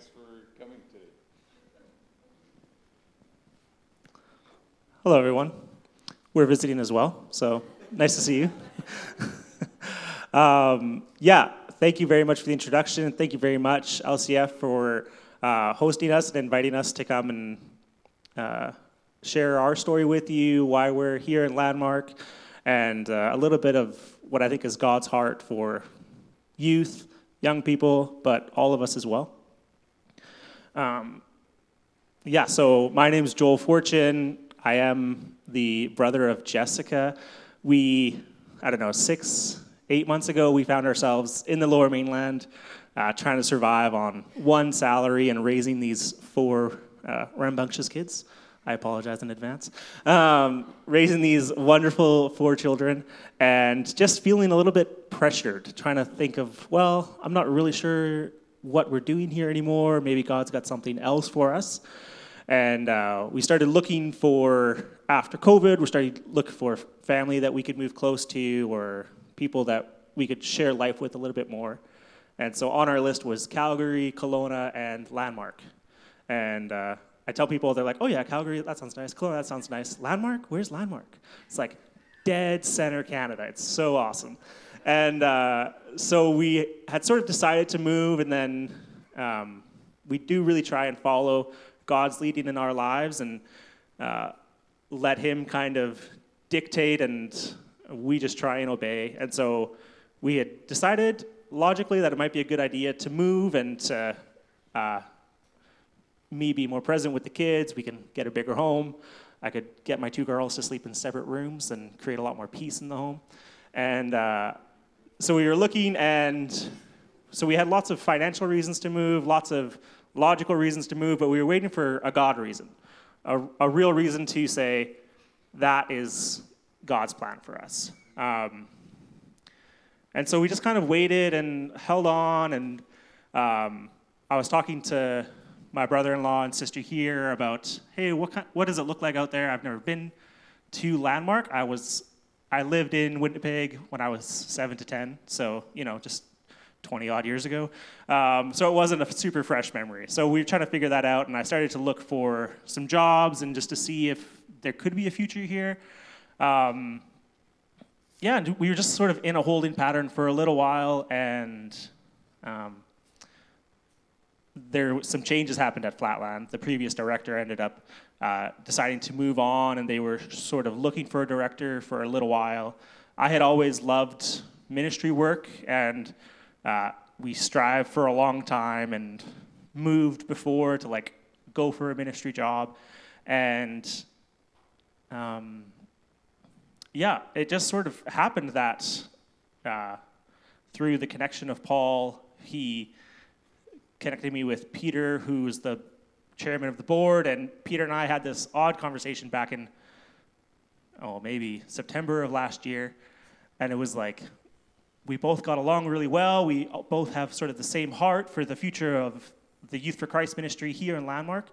thanks for coming today. Hello, everyone. We're visiting as well, so nice to see you. um, yeah, thank you very much for the introduction. Thank you very much, LCF, for uh, hosting us and inviting us to come and uh, share our story with you, why we're here in Landmark, and uh, a little bit of what I think is God's heart for youth, young people, but all of us as well. Um, yeah, so my name is Joel Fortune. I am the brother of Jessica. We, I don't know, six, eight months ago, we found ourselves in the lower mainland uh, trying to survive on one salary and raising these four uh, rambunctious kids. I apologize in advance. Um, raising these wonderful four children and just feeling a little bit pressured, trying to think of, well, I'm not really sure what we're doing here anymore. Maybe God's got something else for us. And uh, we started looking for, after COVID, we started looking for family that we could move close to or people that we could share life with a little bit more. And so on our list was Calgary, Kelowna, and Landmark. And uh, I tell people, they're like, oh yeah, Calgary, that sounds nice. Kelowna, that sounds nice. Landmark? Where's Landmark? It's like dead center Canada. It's so awesome. And uh, so we had sort of decided to move, and then um, we do really try and follow God's leading in our lives and uh, let Him kind of dictate, and we just try and obey. And so we had decided logically that it might be a good idea to move and to uh, me be more present with the kids. We can get a bigger home. I could get my two girls to sleep in separate rooms and create a lot more peace in the home. And uh, so we were looking, and so we had lots of financial reasons to move, lots of logical reasons to move, but we were waiting for a God reason, a, a real reason to say that is God's plan for us. Um, and so we just kind of waited and held on, and um, I was talking to my brother-in-law and sister here about, hey, what kind, what does it look like out there? I've never been to Landmark. I was I lived in Winnipeg when I was seven to ten, so you know just 20 odd years ago. Um, so it wasn't a super fresh memory. So we were trying to figure that out, and I started to look for some jobs and just to see if there could be a future here. Um, yeah, we were just sort of in a holding pattern for a little while, and um, there some changes happened at Flatland. The previous director ended up uh, deciding to move on, and they were sort of looking for a director for a little while. I had always loved ministry work, and uh, we strived for a long time and moved before to like go for a ministry job, and um, yeah, it just sort of happened that uh, through the connection of Paul, he connected me with Peter, who's the chairman of the board, and Peter and I had this odd conversation back in, oh, maybe September of last year, and it was like, we both got along really well. We both have sort of the same heart for the future of the Youth for Christ ministry here in Landmark.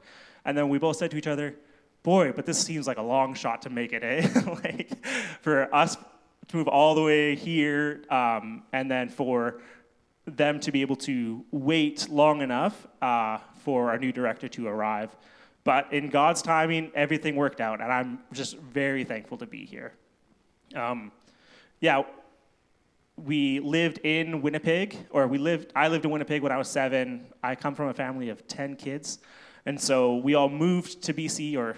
And then we both said to each other, boy, but this seems like a long shot to make it, eh? like for us to move all the way here, um, and then for them to be able to wait long enough uh, for our new director to arrive. But in God's timing, everything worked out, and I'm just very thankful to be here. Um, yeah, we lived in Winnipeg, or we lived. I lived in Winnipeg when I was seven. I come from a family of ten kids, and so we all moved to BC, or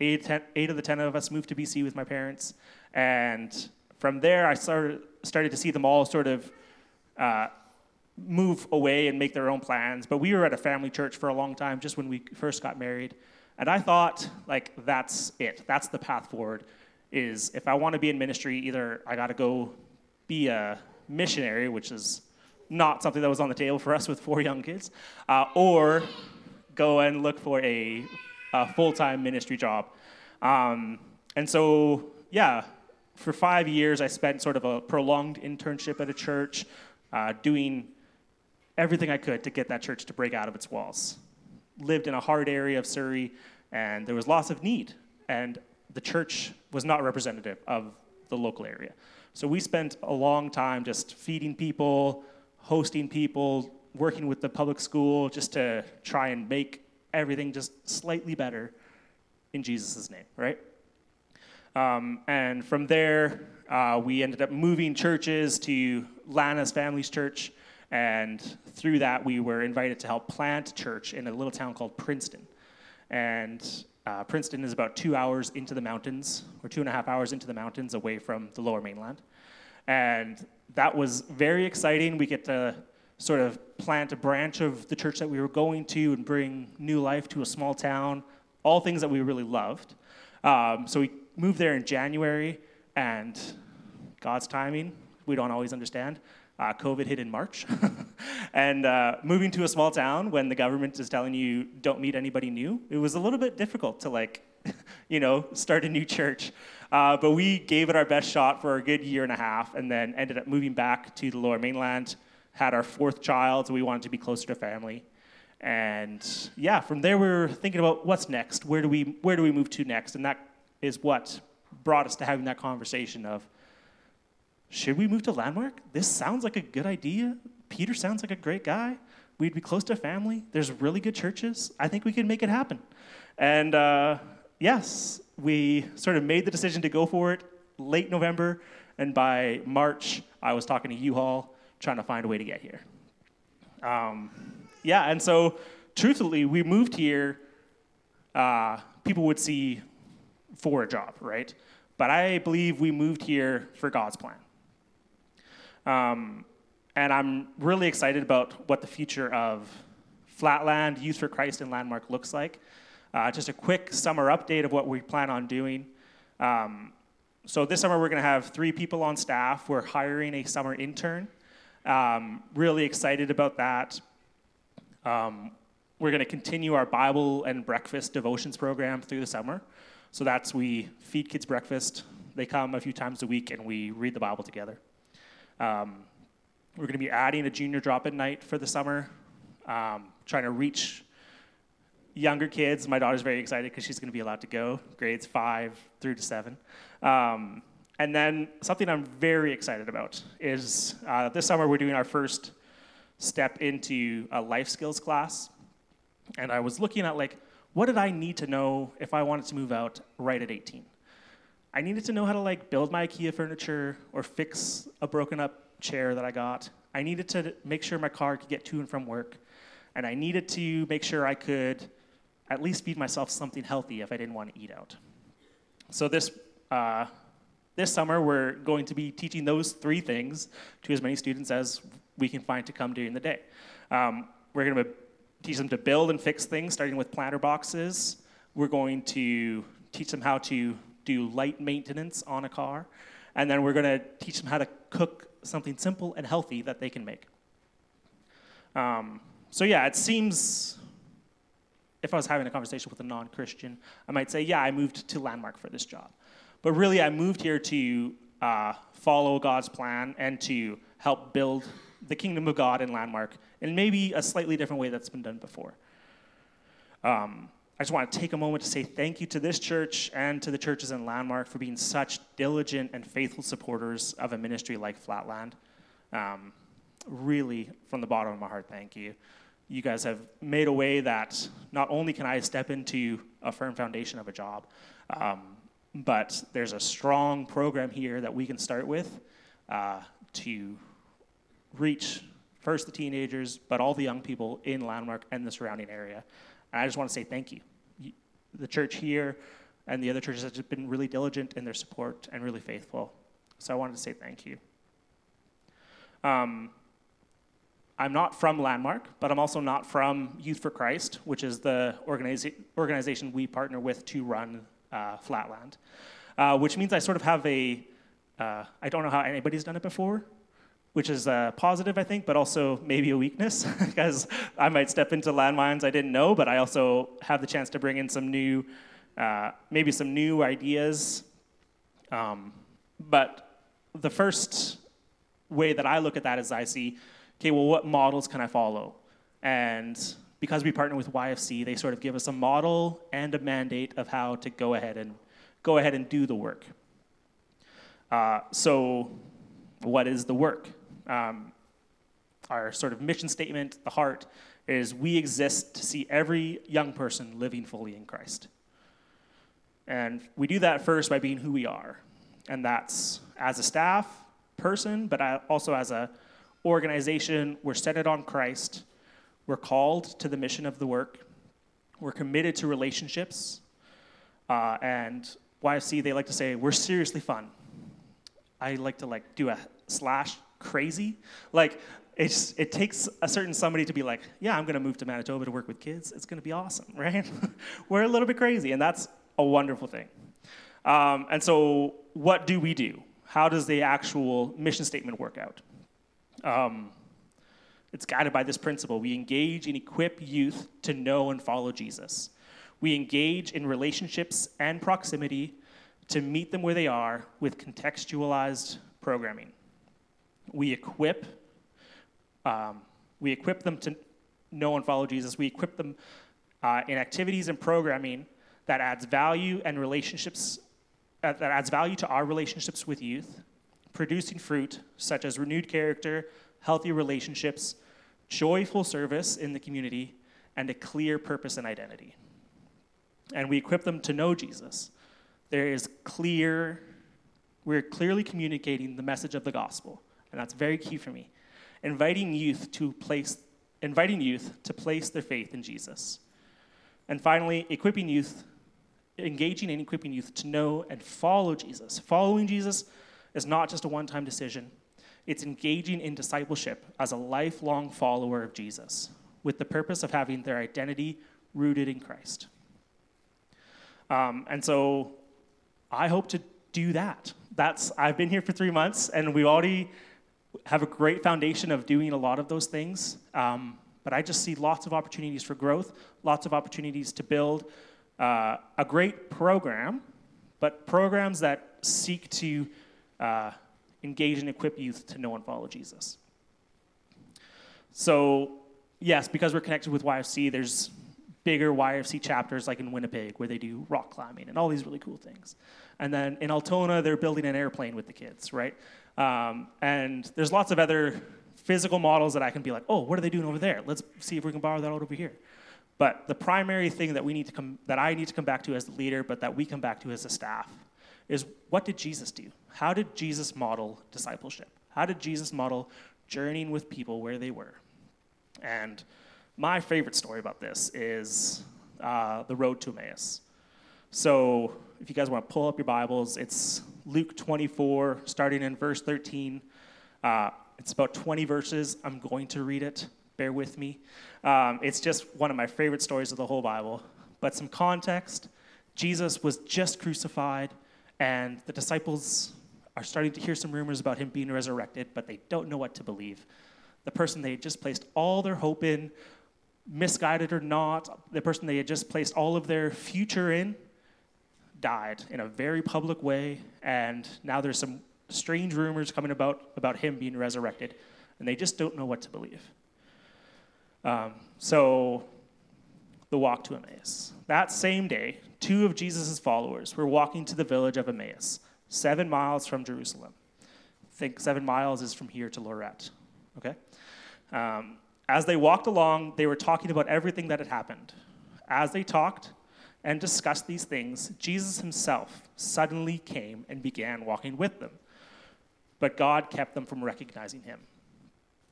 eight, ten, eight of the ten of us moved to BC with my parents, and from there I started started to see them all sort of. Uh, move away and make their own plans. But we were at a family church for a long time, just when we first got married. And I thought, like, that's it. That's the path forward. Is if I want to be in ministry, either I got to go be a missionary, which is not something that was on the table for us with four young kids, uh, or go and look for a, a full time ministry job. Um, and so, yeah, for five years, I spent sort of a prolonged internship at a church, uh, doing everything I could to get that church to break out of its walls. Lived in a hard area of Surrey, and there was lots of need, and the church was not representative of the local area. So we spent a long time just feeding people, hosting people, working with the public school just to try and make everything just slightly better in Jesus' name, right? Um, and from there, uh, we ended up moving churches to Lana's Family's Church, and through that, we were invited to help plant church in a little town called Princeton. And uh, Princeton is about two hours into the mountains, or two and a half hours into the mountains away from the lower mainland. And that was very exciting. We get to sort of plant a branch of the church that we were going to and bring new life to a small town, all things that we really loved. Um, so we moved there in January, and God's timing, we don't always understand. Uh, COVID hit in March. and uh, moving to a small town when the government is telling you don't meet anybody new, it was a little bit difficult to, like, you know, start a new church. Uh, but we gave it our best shot for a good year and a half and then ended up moving back to the lower mainland, had our fourth child, so we wanted to be closer to family. And yeah, from there we were thinking about what's next. Where do we where do we move to next? And that is what brought us to having that conversation of should we move to Landmark? This sounds like a good idea. Peter sounds like a great guy. We'd be close to family. There's really good churches. I think we can make it happen. And uh, yes, we sort of made the decision to go for it late November. And by March, I was talking to U-Haul, trying to find a way to get here. Um, yeah, and so truthfully, we moved here. Uh, people would see for a job, right? But I believe we moved here for God's plan. Um, and I'm really excited about what the future of Flatland, Youth for Christ, and Landmark looks like. Uh, just a quick summer update of what we plan on doing. Um, so this summer we're going to have three people on staff. We're hiring a summer intern. Um, really excited about that. Um, we're going to continue our Bible and breakfast devotions program through the summer. So that's we feed kids breakfast. They come a few times a week and we read the Bible together. Um, we're going to be adding a junior drop in night for the summer, um, trying to reach younger kids. My daughter's very excited because she's going to be allowed to go, grades five through to seven. Um, and then something I'm very excited about is uh, this summer we're doing our first step into a life skills class. And I was looking at like, what did I need to know if I wanted to move out right at 18? I needed to know how to like build my IKEA furniture or fix a broken up chair that I got. I needed to make sure my car could get to and from work. And I needed to make sure I could at least feed myself something healthy if I didn't want to eat out. So this uh, this summer we're going to be teaching those three things to as many students as we can find to come during the day. Um, we're going to teach them to build and fix things, starting with planter boxes. We're going to teach them how to do light maintenance on a car, and then we're going to teach them how to cook something simple and healthy that they can make. Um, so, yeah, it seems if I was having a conversation with a non Christian, I might say, yeah, I moved to Landmark for this job. But really, I moved here to uh, follow God's plan and to help build the kingdom of God in Landmark in maybe a slightly different way that's been done before. Um, I just want to take a moment to say thank you to this church and to the churches in Landmark for being such diligent and faithful supporters of a ministry like Flatland. Um, really, from the bottom of my heart, thank you. You guys have made a way that not only can I step into a firm foundation of a job, um, but there's a strong program here that we can start with uh, to reach first the teenagers, but all the young people in Landmark and the surrounding area. And I just want to say thank you the church here and the other churches have been really diligent in their support and really faithful. So I wanted to say thank you. Um, I'm not from Landmark, but I'm also not from Youth for Christ, which is the organiza- organization we partner with to run uh, Flatland, uh, which means I sort of have a uh, I don't know how anybody's done it before, which is a positive, I think, but also maybe a weakness because I might step into landmines I didn't know, but I also have the chance to bring in some new, uh, maybe some new ideas. Um, but the first way that I look at that is I see, okay, well, what models can I follow? And because we partner with YFC, they sort of give us a model and a mandate of how to go ahead and go ahead and do the work. Uh, so, what is the work? Um, our sort of mission statement, the heart, is we exist to see every young person living fully in Christ. And we do that first by being who we are. And that's as a staff person, but also as a organization, we're centered on Christ. We're called to the mission of the work. We're committed to relationships. Uh, and YFC, they like to say, we're seriously fun. I like to like do a slash crazy. Like it's, it takes a certain somebody to be like, yeah, I'm going to move to Manitoba to work with kids. It's going to be awesome, right? We're a little bit crazy, and that's a wonderful thing. Um, and so, what do we do? How does the actual mission statement work out? Um, it's guided by this principle. We engage and equip youth to know and follow Jesus. We engage in relationships and proximity to meet them where they are with contextualized programming. We equip um, we equip them to know and follow Jesus. We equip them uh, in activities and programming that adds value and relationships, uh, that adds value to our relationships with youth, producing fruit such as renewed character, healthy relationships, joyful service in the community, and a clear purpose and identity. And we equip them to know Jesus. There is clear, we're clearly communicating the message of the gospel, and that's very key for me inviting youth to place inviting youth to place their faith in Jesus. And finally, equipping youth engaging and equipping youth to know and follow Jesus. Following Jesus is not just a one-time decision. It's engaging in discipleship as a lifelong follower of Jesus with the purpose of having their identity rooted in Christ. Um, and so I hope to do that. That's I've been here for three months, and we've already have a great foundation of doing a lot of those things. Um, but I just see lots of opportunities for growth, lots of opportunities to build uh, a great program, but programs that seek to uh, engage and equip youth to know and follow Jesus. So, yes, because we're connected with YFC, there's bigger YFC chapters like in Winnipeg where they do rock climbing and all these really cool things. And then in Altona, they're building an airplane with the kids, right? Um, and there's lots of other physical models that I can be like, oh, what are they doing over there? Let's see if we can borrow that out over here. But the primary thing that we need to come, that I need to come back to as the leader, but that we come back to as a staff, is what did Jesus do? How did Jesus model discipleship? How did Jesus model journeying with people where they were? And my favorite story about this is uh, the road to Emmaus. So if you guys want to pull up your Bibles, it's Luke 24, starting in verse 13. Uh, it's about 20 verses. I'm going to read it. Bear with me. Um, it's just one of my favorite stories of the whole Bible. But some context Jesus was just crucified, and the disciples are starting to hear some rumors about him being resurrected, but they don't know what to believe. The person they had just placed all their hope in, misguided or not, the person they had just placed all of their future in, died in a very public way, and now there's some strange rumors coming about about him being resurrected, and they just don't know what to believe. Um, so, the walk to Emmaus. That same day, two of Jesus' followers were walking to the village of Emmaus, seven miles from Jerusalem. Think seven miles is from here to Lorette. Okay. Um, as they walked along, they were talking about everything that had happened. As they talked, and discussed these things, Jesus himself suddenly came and began walking with them. But God kept them from recognizing him.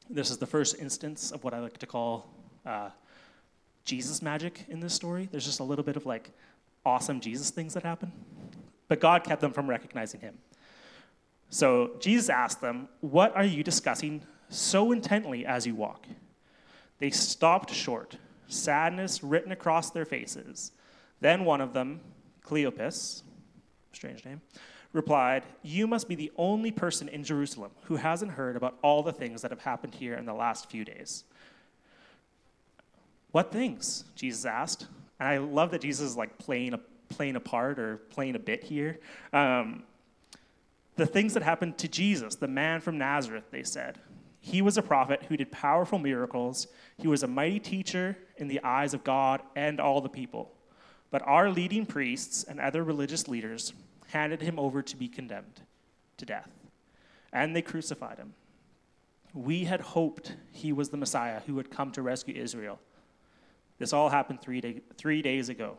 This is the first instance of what I like to call uh, Jesus magic in this story. There's just a little bit of like awesome Jesus things that happen. But God kept them from recognizing him. So Jesus asked them, What are you discussing so intently as you walk? They stopped short, sadness written across their faces. Then one of them, Cleopas, strange name, replied, You must be the only person in Jerusalem who hasn't heard about all the things that have happened here in the last few days. What things? Jesus asked. And I love that Jesus is like playing a, playing a part or playing a bit here. Um, the things that happened to Jesus, the man from Nazareth, they said. He was a prophet who did powerful miracles. He was a mighty teacher in the eyes of God and all the people. But our leading priests and other religious leaders handed him over to be condemned to death, and they crucified him. We had hoped he was the Messiah who would come to rescue Israel. This all happened three, day, three days ago.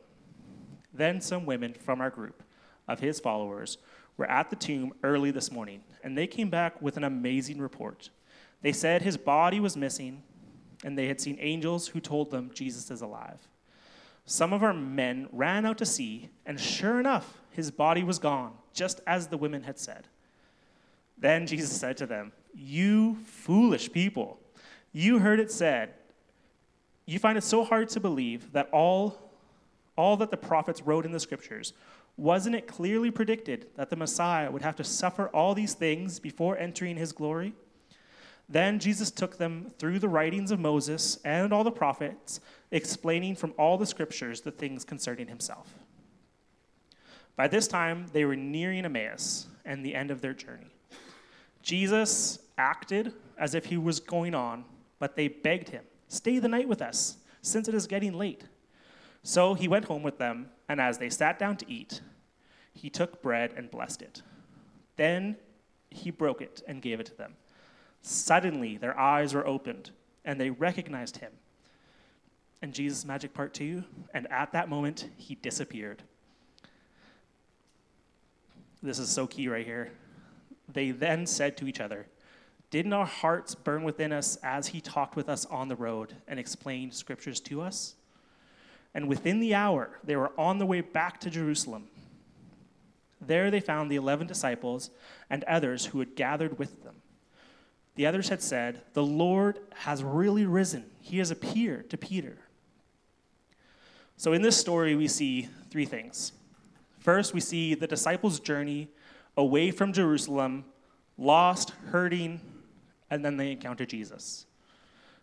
Then some women from our group of his followers were at the tomb early this morning, and they came back with an amazing report. They said his body was missing, and they had seen angels who told them Jesus is alive. Some of our men ran out to see, and sure enough, his body was gone, just as the women had said. Then Jesus said to them, You foolish people, you heard it said, you find it so hard to believe that all, all that the prophets wrote in the scriptures wasn't it clearly predicted that the Messiah would have to suffer all these things before entering his glory? Then Jesus took them through the writings of Moses and all the prophets, explaining from all the scriptures the things concerning himself. By this time, they were nearing Emmaus and the end of their journey. Jesus acted as if he was going on, but they begged him, Stay the night with us, since it is getting late. So he went home with them, and as they sat down to eat, he took bread and blessed it. Then he broke it and gave it to them. Suddenly, their eyes were opened, and they recognized him. And Jesus' magic part two, and at that moment, he disappeared. This is so key right here. They then said to each other, Didn't our hearts burn within us as he talked with us on the road and explained scriptures to us? And within the hour, they were on the way back to Jerusalem. There they found the eleven disciples and others who had gathered with them. The others had said, The Lord has really risen. He has appeared to Peter. So in this story, we see three things. First, we see the disciples' journey away from Jerusalem, lost, hurting, and then they encounter Jesus.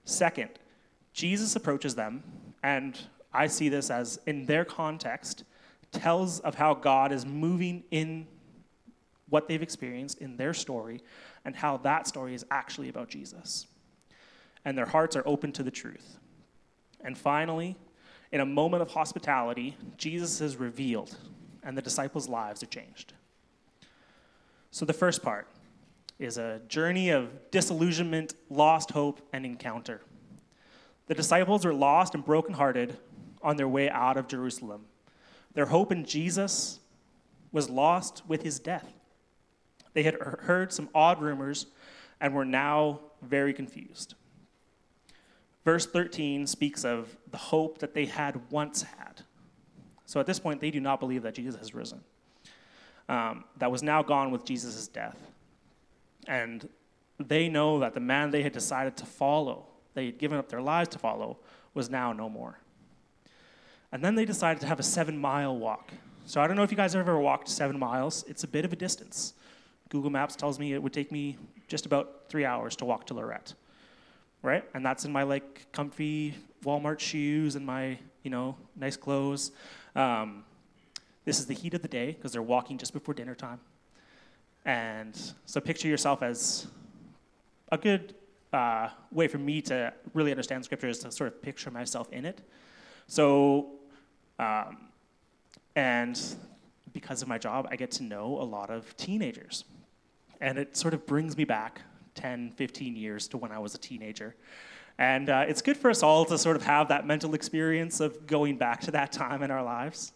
Second, Jesus approaches them, and I see this as, in their context, tells of how God is moving in what they've experienced in their story and how that story is actually about Jesus. And their hearts are open to the truth. And finally, in a moment of hospitality, Jesus is revealed and the disciples' lives are changed. So, the first part is a journey of disillusionment, lost hope, and encounter. The disciples are lost and brokenhearted on their way out of Jerusalem. Their hope in Jesus was lost with his death. They had heard some odd rumors and were now very confused. Verse 13 speaks of the hope that they had once had. So at this point, they do not believe that Jesus has risen. Um, that was now gone with Jesus' death. And they know that the man they had decided to follow, they had given up their lives to follow, was now no more. And then they decided to have a seven mile walk. So I don't know if you guys have ever walked seven miles, it's a bit of a distance. Google Maps tells me it would take me just about three hours to walk to Lorette, right? And that's in my like comfy Walmart shoes and my you know nice clothes. Um, this is the heat of the day because they're walking just before dinner time. And so picture yourself as a good uh, way for me to really understand scripture is to sort of picture myself in it. So, um, and because of my job, I get to know a lot of teenagers. And it sort of brings me back 10, 15 years to when I was a teenager. And uh, it's good for us all to sort of have that mental experience of going back to that time in our lives.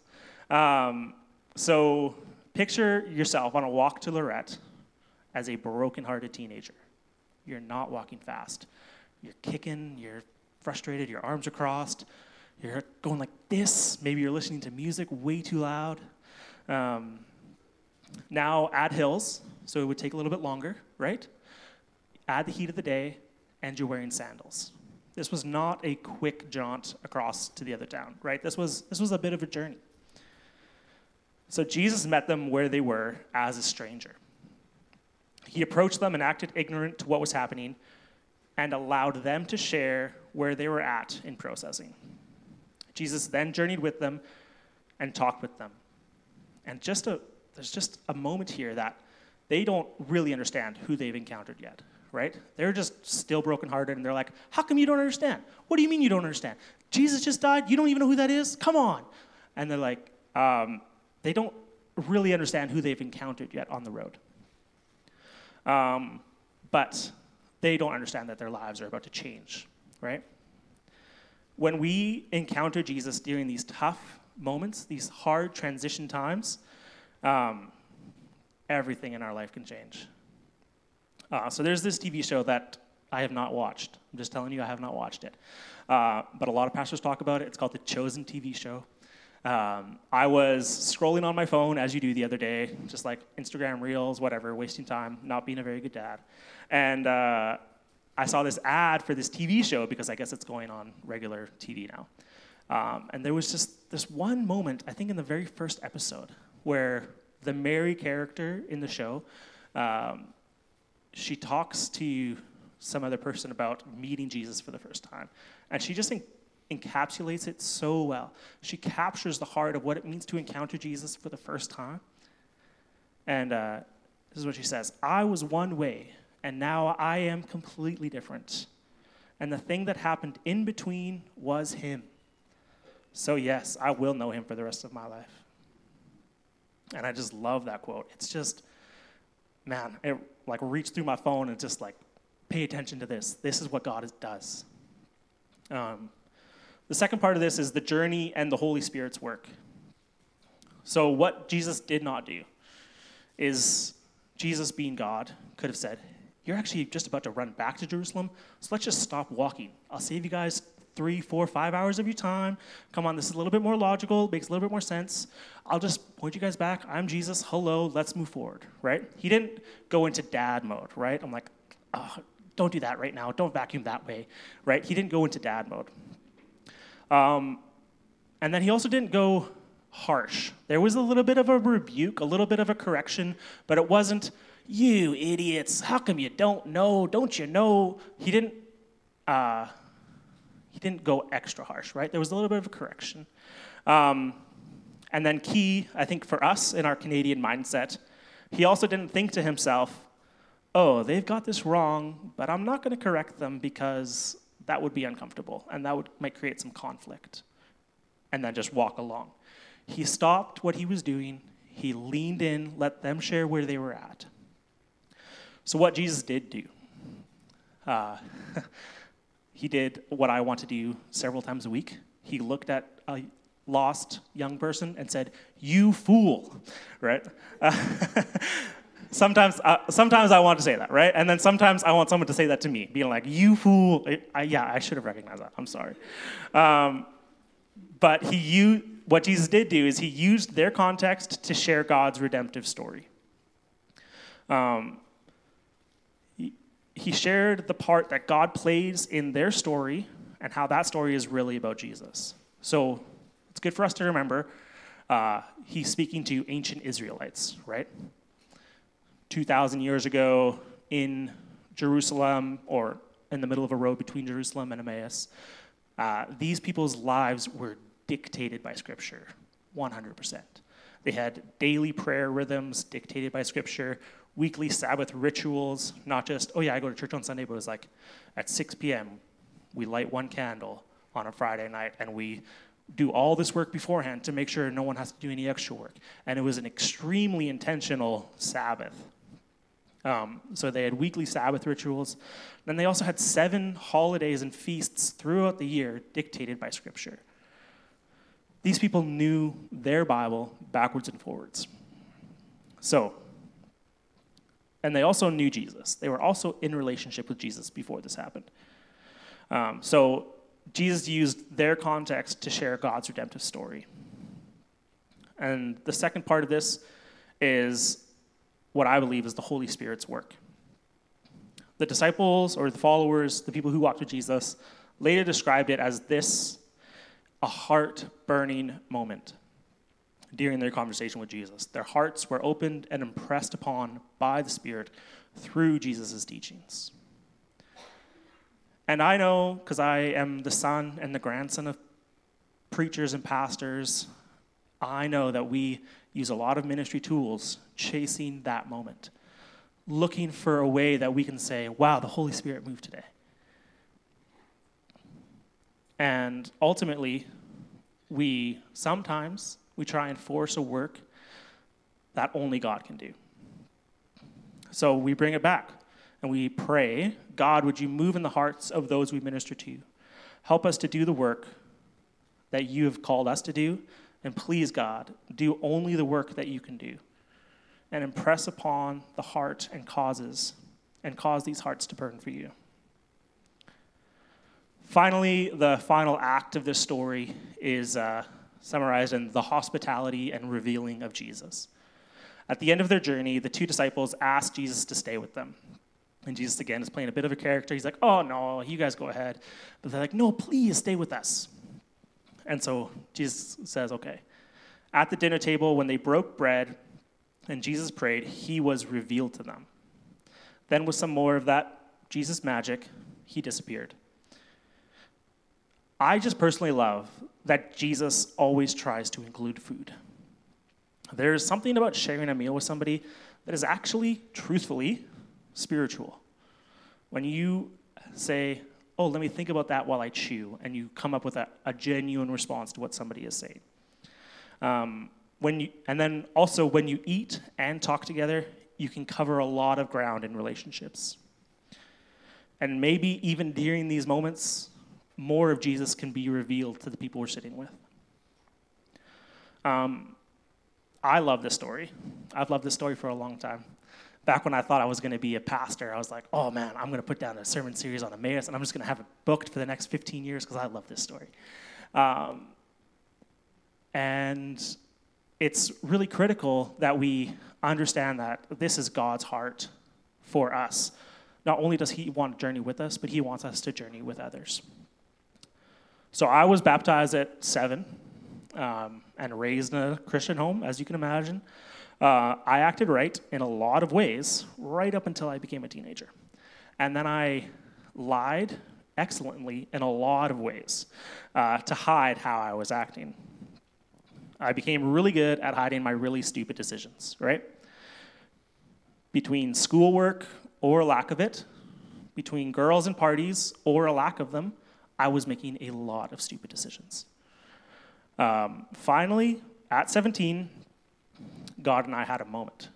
Um, so picture yourself on a walk to Lorette as a broken-hearted teenager. You're not walking fast. You're kicking, you're frustrated, your arms are crossed, you're going like this. Maybe you're listening to music way too loud. Um, now add hills, so it would take a little bit longer, right? Add the heat of the day, and you're wearing sandals. This was not a quick jaunt across to the other town, right? This was, this was a bit of a journey. So Jesus met them where they were as a stranger. He approached them and acted ignorant to what was happening and allowed them to share where they were at in processing. Jesus then journeyed with them and talked with them. And just a, there's just a moment here that they don't really understand who they've encountered yet right? They're just still brokenhearted and they're like, How come you don't understand? What do you mean you don't understand? Jesus just died? You don't even know who that is? Come on. And they're like, um, They don't really understand who they've encountered yet on the road. Um, but they don't understand that their lives are about to change, right? When we encounter Jesus during these tough moments, these hard transition times, um, everything in our life can change. Uh, so there's this TV show that I have not watched. I'm just telling you, I have not watched it. Uh, but a lot of pastors talk about it. It's called The Chosen TV Show. Um, I was scrolling on my phone, as you do the other day, just like Instagram Reels, whatever, wasting time, not being a very good dad. And uh, I saw this ad for this TV show because I guess it's going on regular TV now. Um, and there was just this one moment, I think in the very first episode, where the Mary character in the show, um, she talks to some other person about meeting Jesus for the first time. And she just en- encapsulates it so well. She captures the heart of what it means to encounter Jesus for the first time. And uh, this is what she says I was one way, and now I am completely different. And the thing that happened in between was Him. So, yes, I will know Him for the rest of my life. And I just love that quote. It's just, man, it like reached through my phone and just like, pay attention to this. This is what God does. Um, the second part of this is the journey and the Holy Spirit's work. So, what Jesus did not do is Jesus, being God, could have said, You're actually just about to run back to Jerusalem, so let's just stop walking. I'll save you guys three, four, five hours of your time. Come on, this is a little bit more logical, makes a little bit more sense. I'll just point you guys back. I'm Jesus. Hello, let's move forward, right? He didn't go into dad mode, right? I'm like, oh, don't do that right now. Don't vacuum that way, right? He didn't go into dad mode. Um, and then he also didn't go harsh. There was a little bit of a rebuke, a little bit of a correction, but it wasn't, you idiots, how come you don't know? Don't you know? He didn't. Uh, he didn't go extra harsh, right? There was a little bit of a correction. Um, and then, key, I think, for us in our Canadian mindset, he also didn't think to himself, oh, they've got this wrong, but I'm not going to correct them because that would be uncomfortable and that would, might create some conflict. And then just walk along. He stopped what he was doing, he leaned in, let them share where they were at. So, what Jesus did do, uh, he did what I want to do several times a week. He looked at a lost young person and said, You fool, right? Sometimes, uh, sometimes I want to say that, right? And then sometimes I want someone to say that to me, being like, "You fool!" I, yeah, I should have recognized that. I'm sorry. Um, but he used what Jesus did do is he used their context to share God's redemptive story. Um, he, he shared the part that God plays in their story and how that story is really about Jesus. So good for us to remember uh, he's speaking to ancient Israelites, right? 2,000 years ago in Jerusalem or in the middle of a road between Jerusalem and Emmaus. Uh, these people's lives were dictated by Scripture, 100%. They had daily prayer rhythms dictated by Scripture, weekly Sabbath rituals, not just, oh yeah, I go to church on Sunday, but it was like at 6 p.m., we light one candle on a Friday night and we do all this work beforehand to make sure no one has to do any extra work. And it was an extremely intentional Sabbath. Um, so they had weekly Sabbath rituals. Then they also had seven holidays and feasts throughout the year dictated by Scripture. These people knew their Bible backwards and forwards. So, and they also knew Jesus. They were also in relationship with Jesus before this happened. Um, so Jesus used their context to share God's redemptive story. And the second part of this is what I believe is the Holy Spirit's work. The disciples or the followers, the people who walked with Jesus, later described it as this a heart burning moment during their conversation with Jesus. Their hearts were opened and impressed upon by the Spirit through Jesus' teachings. And I know, because I am the son and the grandson of preachers and pastors, I know that we use a lot of ministry tools chasing that moment, looking for a way that we can say, wow, the Holy Spirit moved today. And ultimately, we sometimes we try and force a work that only God can do. So we bring it back and we pray, God, would you move in the hearts of those we minister to? Help us to do the work that you have called us to do. And please, God, do only the work that you can do. And impress upon the heart and causes, and cause these hearts to burn for you. Finally, the final act of this story is uh, summarized in the hospitality and revealing of Jesus. At the end of their journey, the two disciples ask Jesus to stay with them. And Jesus, again, is playing a bit of a character. He's like, oh, no, you guys go ahead. But they're like, no, please stay with us. And so Jesus says, okay. At the dinner table, when they broke bread and Jesus prayed, he was revealed to them. Then, with some more of that Jesus magic, he disappeared. I just personally love that Jesus always tries to include food. There's something about sharing a meal with somebody that is actually, truthfully, spiritual. When you say, Oh, let me think about that while I chew, and you come up with a, a genuine response to what somebody is saying. Um, when you, and then also, when you eat and talk together, you can cover a lot of ground in relationships. And maybe even during these moments, more of Jesus can be revealed to the people we're sitting with. Um, I love this story. I've loved this story for a long time. Back when I thought I was going to be a pastor, I was like, oh man, I'm going to put down a sermon series on Emmaus and I'm just going to have it booked for the next 15 years because I love this story. Um, and it's really critical that we understand that this is God's heart for us. Not only does He want to journey with us, but He wants us to journey with others. So I was baptized at seven um, and raised in a Christian home, as you can imagine. Uh, I acted right in a lot of ways right up until I became a teenager. And then I lied excellently in a lot of ways uh, to hide how I was acting. I became really good at hiding my really stupid decisions, right? Between schoolwork or lack of it, between girls and parties or a lack of them, I was making a lot of stupid decisions. Um, finally, at 17, God and I had a moment.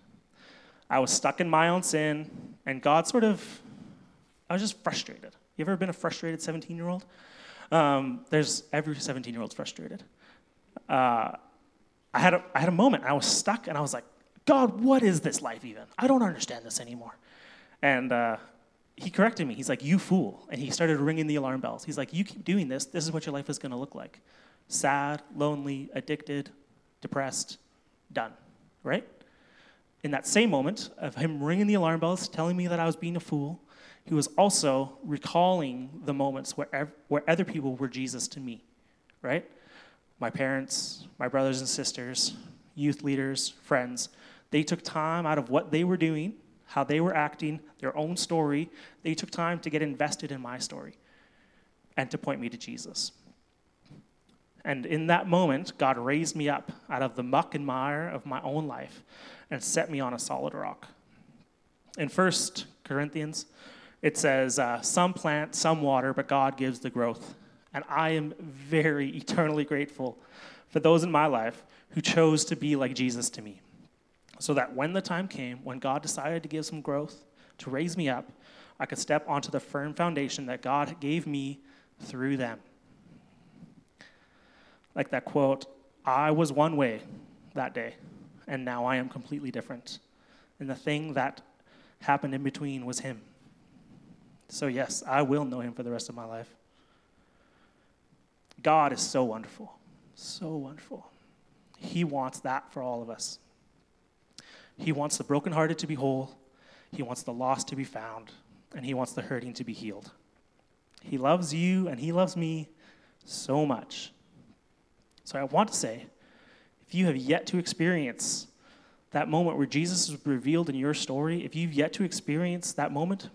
I was stuck in my own sin, and God sort of, I was just frustrated. You ever been a frustrated 17 year old? Um, there's every 17 year old's frustrated. Uh, I, had a, I had a moment, I was stuck, and I was like, God, what is this life even? I don't understand this anymore. And uh, he corrected me. He's like, You fool. And he started ringing the alarm bells. He's like, You keep doing this, this is what your life is going to look like sad, lonely, addicted, depressed, done. Right? In that same moment of him ringing the alarm bells, telling me that I was being a fool, he was also recalling the moments where, where other people were Jesus to me. Right? My parents, my brothers and sisters, youth leaders, friends, they took time out of what they were doing how they were acting, their own story. They took time to get invested in my story and to point me to Jesus. And in that moment, God raised me up out of the muck and mire of my own life and set me on a solid rock. In 1 Corinthians, it says, uh, Some plant, some water, but God gives the growth. And I am very eternally grateful for those in my life who chose to be like Jesus to me so that when the time came, when God decided to give some growth, to raise me up, I could step onto the firm foundation that God gave me through them. Like that quote, I was one way that day, and now I am completely different. And the thing that happened in between was Him. So, yes, I will know Him for the rest of my life. God is so wonderful, so wonderful. He wants that for all of us. He wants the brokenhearted to be whole, He wants the lost to be found, and He wants the hurting to be healed. He loves you and He loves me so much. So I want to say if you have yet to experience that moment where Jesus is revealed in your story, if you've yet to experience that moment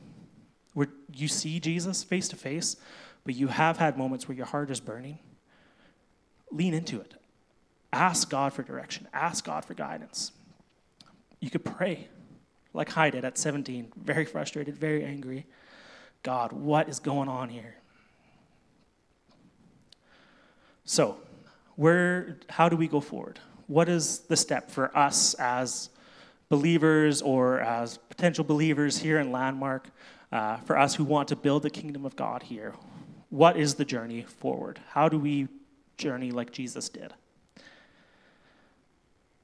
where you see Jesus face to face, but you have had moments where your heart is burning, lean into it. Ask God for direction, ask God for guidance you could pray like I did at 17, very frustrated, very angry. God, what is going on here? So, where, how do we go forward? What is the step for us as believers or as potential believers here in Landmark, uh, for us who want to build the kingdom of God here, what is the journey forward? How do we journey like Jesus did?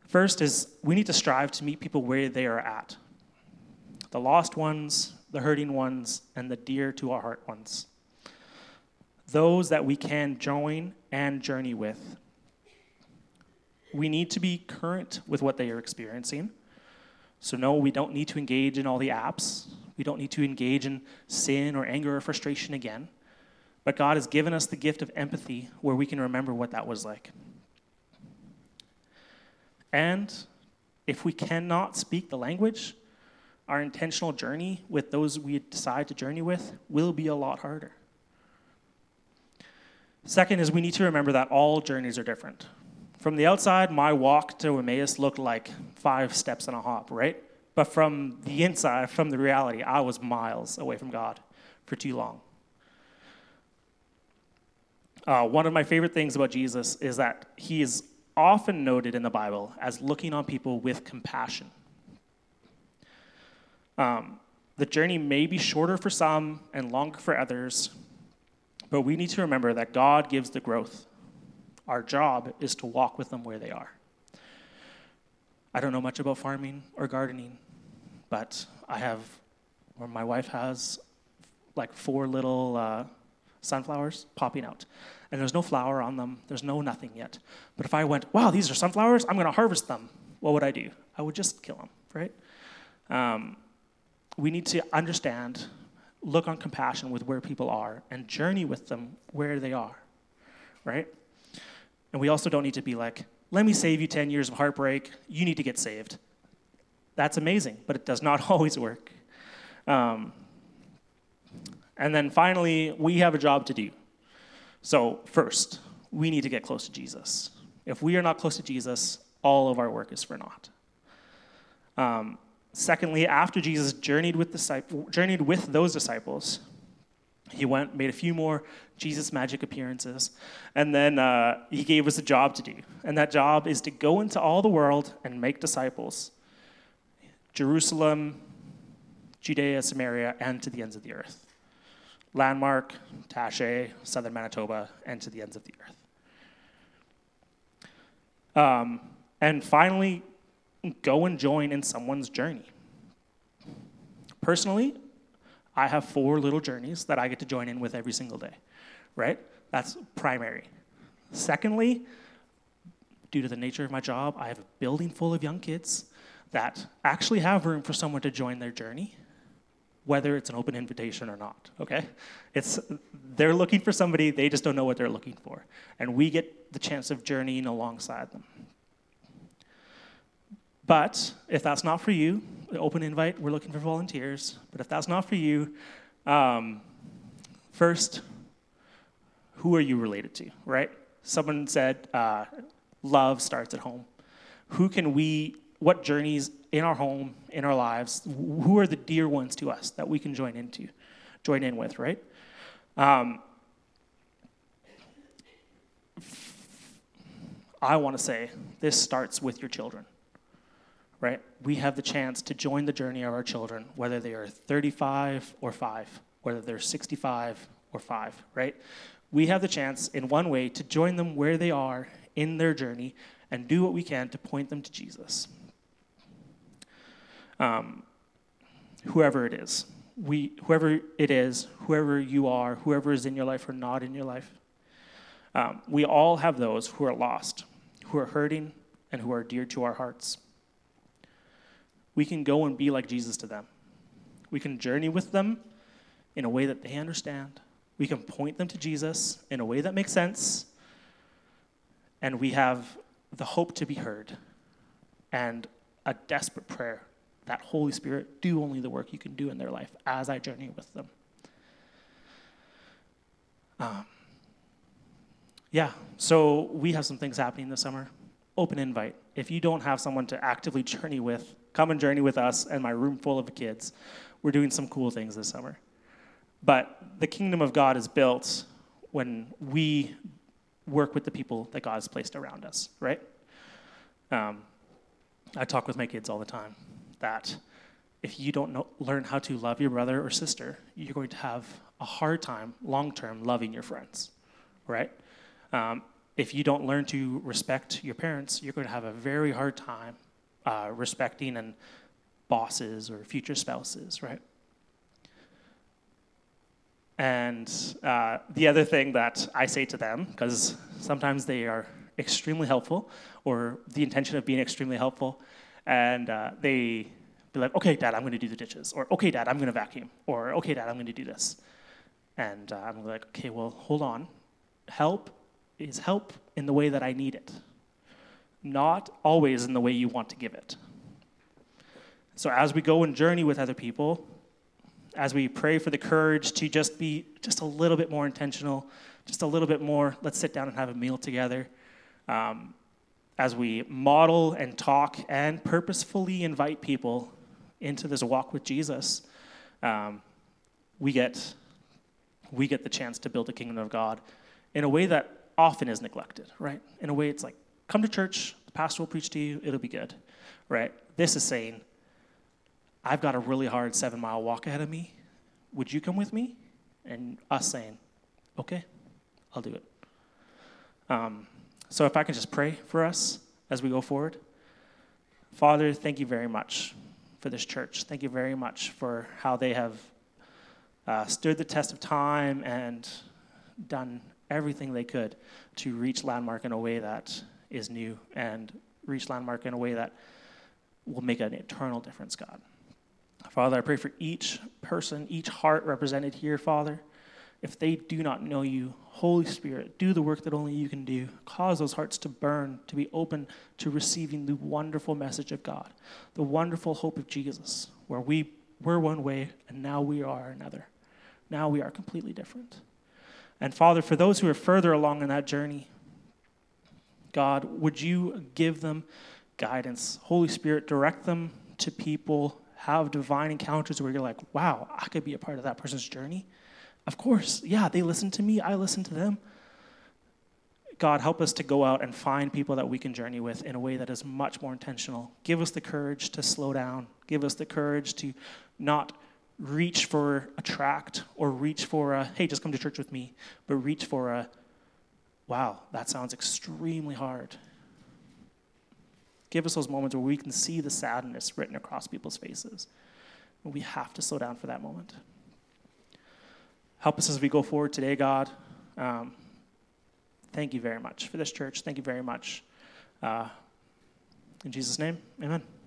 First is we need to strive to meet people where they are at the lost ones, the hurting ones, and the dear to our heart ones. Those that we can join and journey with. We need to be current with what they are experiencing. So, no, we don't need to engage in all the apps. We don't need to engage in sin or anger or frustration again. But God has given us the gift of empathy where we can remember what that was like. And if we cannot speak the language, our intentional journey with those we decide to journey with will be a lot harder. Second is we need to remember that all journeys are different. From the outside, my walk to Emmaus looked like five steps and a hop, right? But from the inside, from the reality, I was miles away from God for too long. Uh, one of my favorite things about Jesus is that he is often noted in the Bible as looking on people with compassion. Um, the journey may be shorter for some and longer for others, but we need to remember that God gives the growth. Our job is to walk with them where they are. I don't know much about farming or gardening, but I have, or my wife has, like four little uh, sunflowers popping out and there's no flower on them, there's no nothing yet. But if I went, wow, these are sunflowers, I'm to harvest them, what would I do? I would just kill them, right? Um, we need to understand, look on compassion with where people are, and journey with them where they are, right? And we also don't need to be like, let me save you 10 years of heartbreak, you need to get saved. That's amazing, but it does not always work. Um, and then finally, we have a job to do. So, first, we need to get close to Jesus. If we are not close to Jesus, all of our work is for naught. Um, secondly, after Jesus journeyed with, disciple, journeyed with those disciples, he went, made a few more Jesus magic appearances, and then uh, he gave us a job to do. And that job is to go into all the world and make disciples Jerusalem, Judea, Samaria, and to the ends of the earth. Landmark, Taché, southern Manitoba, and to the ends of the earth. Um, and finally, go and join in someone's journey. Personally, I have four little journeys that I get to join in with every single day, right? That's primary. Secondly, due to the nature of my job, I have a building full of young kids that actually have room for someone to join their journey whether it's an open invitation or not, okay? It's, they're looking for somebody, they just don't know what they're looking for. And we get the chance of journeying alongside them. But if that's not for you, open invite, we're looking for volunteers. But if that's not for you, um, first, who are you related to, right? Someone said uh, love starts at home. Who can we what journeys in our home, in our lives, who are the dear ones to us that we can join into, join in with, right? Um, I want to say this starts with your children, right? We have the chance to join the journey of our children, whether they are 35 or 5, whether they're 65 or 5, right? We have the chance, in one way, to join them where they are in their journey and do what we can to point them to Jesus um, whoever it is. We, whoever it is, whoever you are, whoever is in your life or not in your life, um, we all have those who are lost, who are hurting, and who are dear to our hearts. We can go and be like Jesus to them. We can journey with them in a way that they understand. We can point them to Jesus in a way that makes sense. And we have the hope to be heard and a desperate prayer that Holy Spirit do only the work you can do in their life as I journey with them. Um, yeah, so we have some things happening this summer. Open invite. If you don't have someone to actively journey with, come and journey with us and my room full of kids. We're doing some cool things this summer. But the kingdom of God is built when we work with the people that God has placed around us, right? Um, I talk with my kids all the time that if you don't know, learn how to love your brother or sister, you're going to have a hard time long term loving your friends, right? Um, if you don't learn to respect your parents, you're going to have a very hard time uh, respecting and bosses or future spouses, right? And uh, the other thing that I say to them, because sometimes they are extremely helpful, or the intention of being extremely helpful, and uh, they be like, okay, dad, I'm going to do the dishes, or okay, dad, I'm going to vacuum, or okay, dad, I'm going to do this. And uh, I'm like, okay, well, hold on. Help is help in the way that I need it, not always in the way you want to give it. So as we go and journey with other people, as we pray for the courage to just be just a little bit more intentional, just a little bit more, let's sit down and have a meal together. Um, as we model and talk and purposefully invite people into this walk with Jesus, um, we get we get the chance to build the kingdom of God in a way that often is neglected, right? In a way, it's like, come to church, the pastor will preach to you, it'll be good, right? This is saying, I've got a really hard seven mile walk ahead of me. Would you come with me? And us saying, okay, I'll do it. Um, so if I can just pray for us as we go forward. Father, thank you very much for this church. Thank you very much for how they have uh, stood the test of time and done everything they could to reach Landmark in a way that is new and reach Landmark in a way that will make an eternal difference, God. Father, I pray for each person, each heart represented here, Father. If they do not know you, Holy Spirit, do the work that only you can do. Cause those hearts to burn, to be open to receiving the wonderful message of God, the wonderful hope of Jesus, where we were one way and now we are another. Now we are completely different. And Father, for those who are further along in that journey, God, would you give them guidance? Holy Spirit, direct them to people, have divine encounters where you're like, wow, I could be a part of that person's journey. Of course, yeah, they listen to me, I listen to them. God, help us to go out and find people that we can journey with in a way that is much more intentional. Give us the courage to slow down. Give us the courage to not reach for a tract or reach for a, hey, just come to church with me, but reach for a, wow, that sounds extremely hard. Give us those moments where we can see the sadness written across people's faces. We have to slow down for that moment. Help us as we go forward today, God. Um, thank you very much for this church. Thank you very much. Uh, in Jesus' name, amen.